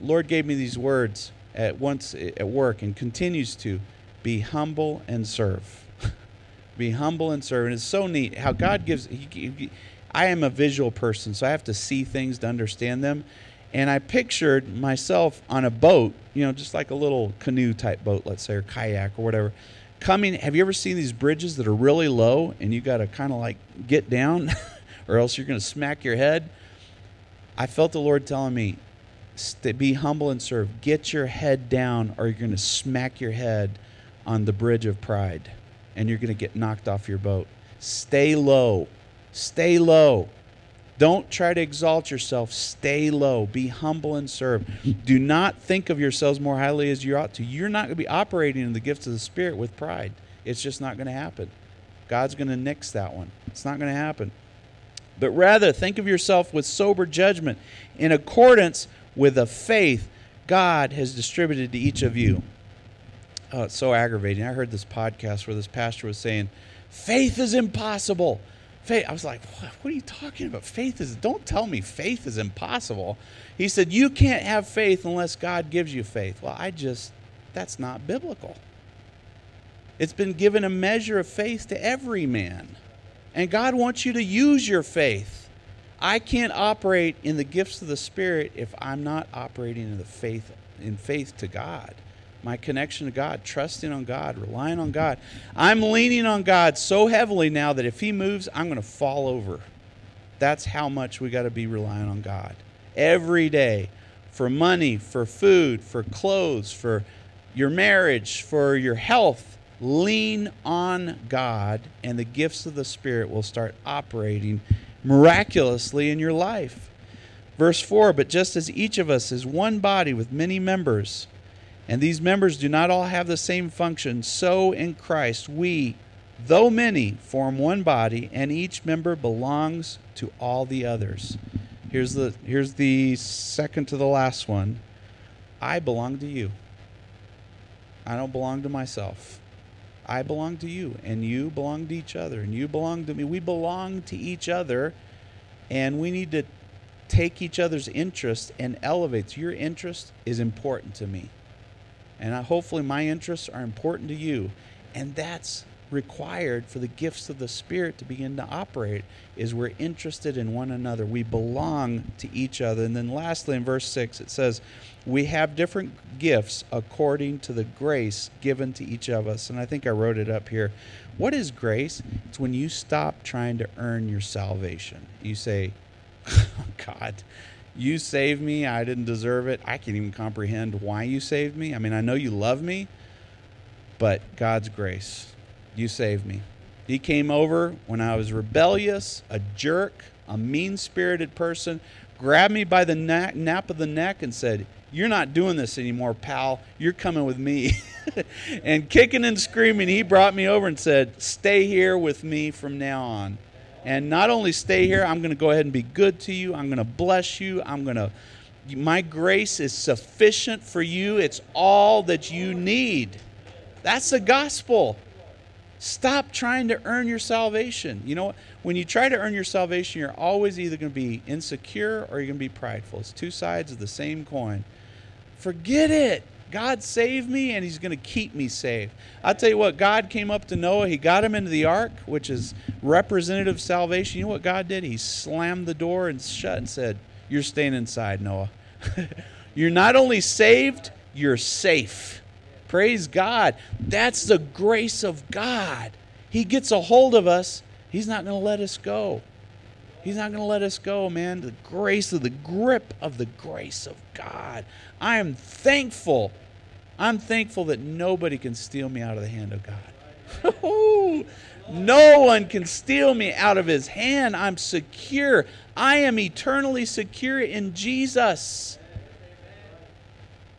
S1: Lord gave me these words at once at work and continues to be humble and serve. be humble and serve. And it's so neat how God gives. He, he, I am a visual person, so I have to see things to understand them. And I pictured myself on a boat, you know, just like a little canoe type boat, let's say, or kayak or whatever. Coming, have you ever seen these bridges that are really low and you got to kind of like get down or else you're going to smack your head? I felt the Lord telling me, be humble and serve. Get your head down or you're going to smack your head on the bridge of pride and you're going to get knocked off your boat. Stay low. Stay low. Don't try to exalt yourself. Stay low. Be humble and serve. Do not think of yourselves more highly as you ought to. You're not going to be operating in the gifts of the Spirit with pride. It's just not going to happen. God's going to nix that one. It's not going to happen. But rather, think of yourself with sober judgment in accordance with the faith God has distributed to each of you. Oh, it's so aggravating. I heard this podcast where this pastor was saying, Faith is impossible faith. I was like, what, what, are you talking about? Faith is, don't tell me faith is impossible. He said, you can't have faith unless God gives you faith. Well, I just, that's not biblical. It's been given a measure of faith to every man. And God wants you to use your faith. I can't operate in the gifts of the Spirit if I'm not operating in the faith in faith to God my connection to God, trusting on God, relying on God. I'm leaning on God so heavily now that if He moves, I'm going to fall over. That's how much we got to be relying on God every day for money, for food, for clothes, for your marriage, for your health. Lean on God, and the gifts of the Spirit will start operating miraculously in your life. Verse 4 But just as each of us is one body with many members, and these members do not all have the same function, so in Christ we, though many, form one body, and each member belongs to all the others. Here's the here's the second to the last one. I belong to you. I don't belong to myself. I belong to you, and you belong to each other, and you belong to me. We belong to each other, and we need to take each other's interest and elevate. Your interest is important to me. And I, hopefully, my interests are important to you. And that's required for the gifts of the spirit to begin to operate is we're interested in one another we belong to each other and then lastly in verse 6 it says we have different gifts according to the grace given to each of us and i think i wrote it up here what is grace it's when you stop trying to earn your salvation you say god you saved me. I didn't deserve it. I can't even comprehend why you saved me. I mean, I know you love me, but God's grace. You saved me. He came over when I was rebellious, a jerk, a mean spirited person, grabbed me by the nape of the neck and said, You're not doing this anymore, pal. You're coming with me. and kicking and screaming, he brought me over and said, Stay here with me from now on and not only stay here, I'm going to go ahead and be good to you. I'm going to bless you. I'm going to, my grace is sufficient for you. It's all that you need. That's the gospel. Stop trying to earn your salvation. You know, what? when you try to earn your salvation, you're always either going to be insecure or you're going to be prideful. It's two sides of the same coin. Forget it. God saved me and he's going to keep me safe. I'll tell you what, God came up to Noah. He got him into the ark, which is representative salvation. You know what God did? He slammed the door and shut and said, You're staying inside, Noah. you're not only saved, you're safe. Praise God. That's the grace of God. He gets a hold of us, He's not going to let us go. He's not going to let us go, man. The grace of the grip of the grace of God. I am thankful. I'm thankful that nobody can steal me out of the hand of God. no one can steal me out of his hand. I'm secure. I am eternally secure in Jesus.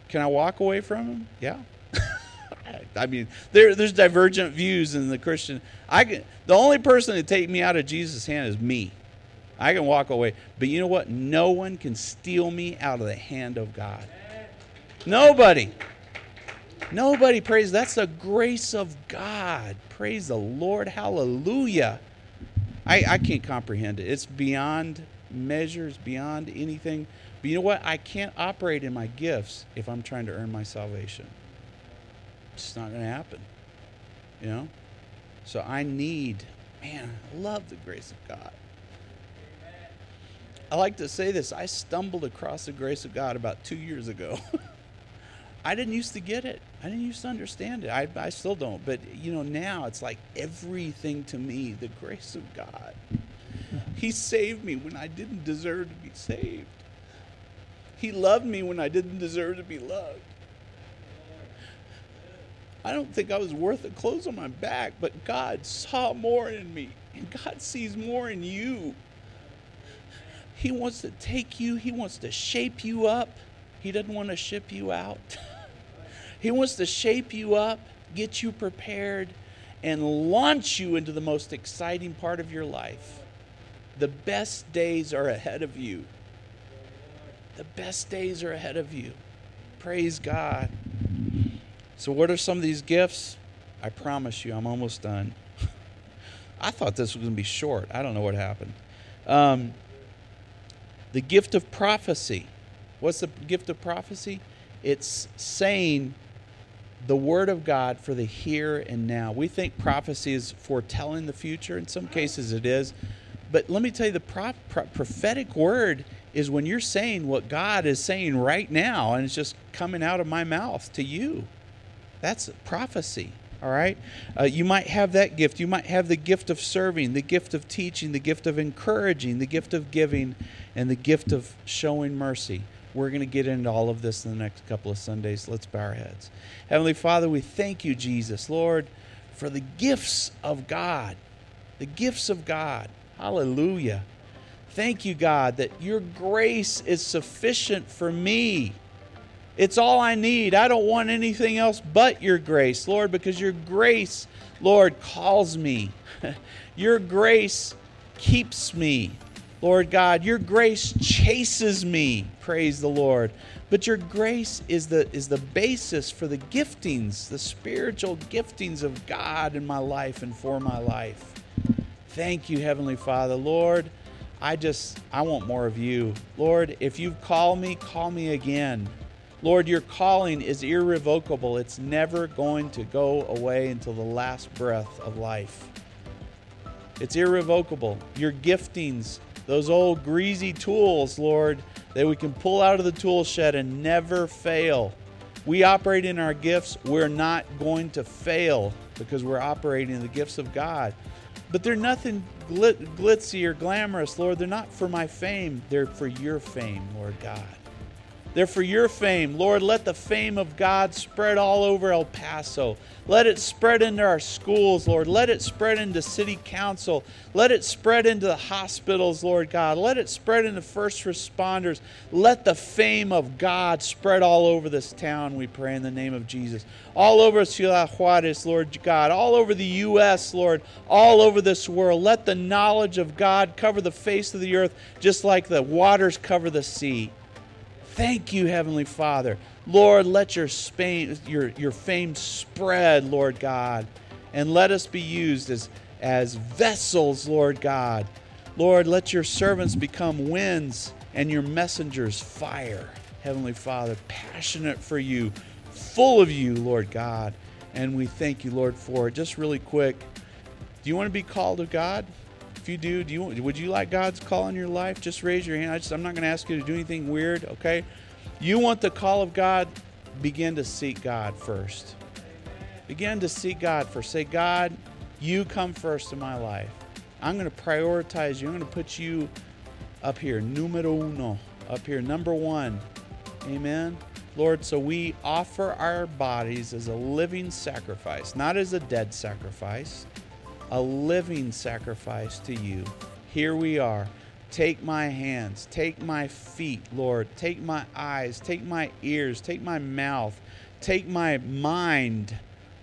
S1: Can I walk away from him? Yeah. I mean, there, there's divergent views in the Christian. I can, the only person to take me out of Jesus' hand is me. I can walk away. But you know what? No one can steal me out of the hand of God. Nobody. Nobody praise. That's the grace of God. Praise the Lord. Hallelujah. I, I can't comprehend it. It's beyond measures, beyond anything. But you know what? I can't operate in my gifts if I'm trying to earn my salvation. It's not going to happen. You know? So I need, man, I love the grace of God. I like to say this I stumbled across the grace of God about two years ago. I didn't used to get it. I didn't used to understand it. I, I still don't. But, you know, now it's like everything to me the grace of God. He saved me when I didn't deserve to be saved. He loved me when I didn't deserve to be loved. I don't think I was worth the clothes on my back, but God saw more in me, and God sees more in you. He wants to take you, He wants to shape you up. He doesn't want to ship you out. He wants to shape you up, get you prepared, and launch you into the most exciting part of your life. The best days are ahead of you. The best days are ahead of you. Praise God. So, what are some of these gifts? I promise you, I'm almost done. I thought this was going to be short. I don't know what happened. Um, the gift of prophecy. What's the gift of prophecy? It's saying the word of God for the here and now. We think prophecy is foretelling the future. In some cases, it is. But let me tell you, the pro- pro- prophetic word is when you're saying what God is saying right now, and it's just coming out of my mouth to you. That's prophecy. All right? Uh, you might have that gift. You might have the gift of serving, the gift of teaching, the gift of encouraging, the gift of giving, and the gift of showing mercy. We're going to get into all of this in the next couple of Sundays. Let's bow our heads. Heavenly Father, we thank you, Jesus, Lord, for the gifts of God. The gifts of God. Hallelujah. Thank you, God, that your grace is sufficient for me. It's all I need. I don't want anything else but your grace, Lord, because your grace, Lord, calls me. your grace keeps me. Lord God, your grace chases me. Praise the Lord. But your grace is the is the basis for the giftings, the spiritual giftings of God in my life and for my life. Thank you, Heavenly Father. Lord, I just I want more of you. Lord, if you've called me, call me again. Lord, your calling is irrevocable. It's never going to go away until the last breath of life. It's irrevocable. Your giftings, those old greasy tools, Lord, that we can pull out of the tool shed and never fail. We operate in our gifts, we're not going to fail because we're operating in the gifts of God. But they're nothing glitzy or glamorous, Lord. They're not for my fame, they're for your fame, Lord God. They're for your fame. Lord, let the fame of God spread all over El Paso. Let it spread into our schools, Lord. Let it spread into city council. Let it spread into the hospitals, Lord God. Let it spread into first responders. Let the fame of God spread all over this town, we pray in the name of Jesus. All over Ciudad Juarez, Lord God. All over the U.S., Lord. All over this world. Let the knowledge of God cover the face of the earth just like the waters cover the sea. Thank you, Heavenly Father. Lord, let your, Spain, your, your fame spread, Lord God, and let us be used as, as vessels, Lord God. Lord, let your servants become winds and your messengers fire, Heavenly Father, passionate for you, full of you, Lord God. And we thank you, Lord, for it. Just really quick, do you want to be called of God? You do, do you would you like God's call in your life? Just raise your hand. I just, I'm not going to ask you to do anything weird, okay? You want the call of God? Begin to seek God first. Begin to seek God first. Say, God, you come first in my life. I'm going to prioritize you. I'm going to put you up here, numero uno, up here, number one. Amen. Lord, so we offer our bodies as a living sacrifice, not as a dead sacrifice, a living sacrifice to you. Here we are. Take my hands, take my feet, Lord. Take my eyes, take my ears, take my mouth, take my mind,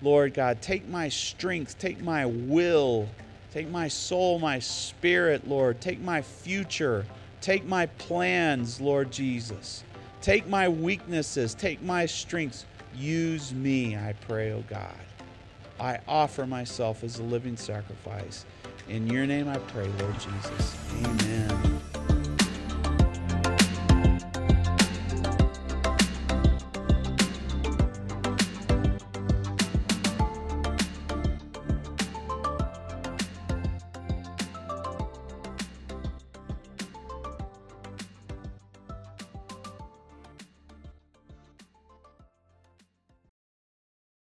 S1: Lord God. Take my strength, take my will, take my soul, my spirit, Lord. Take my future, take my plans, Lord Jesus. Take my weaknesses, take my strengths. Use me, I pray, O oh God. I offer myself as a living sacrifice. In your name I pray, Lord Jesus. Amen.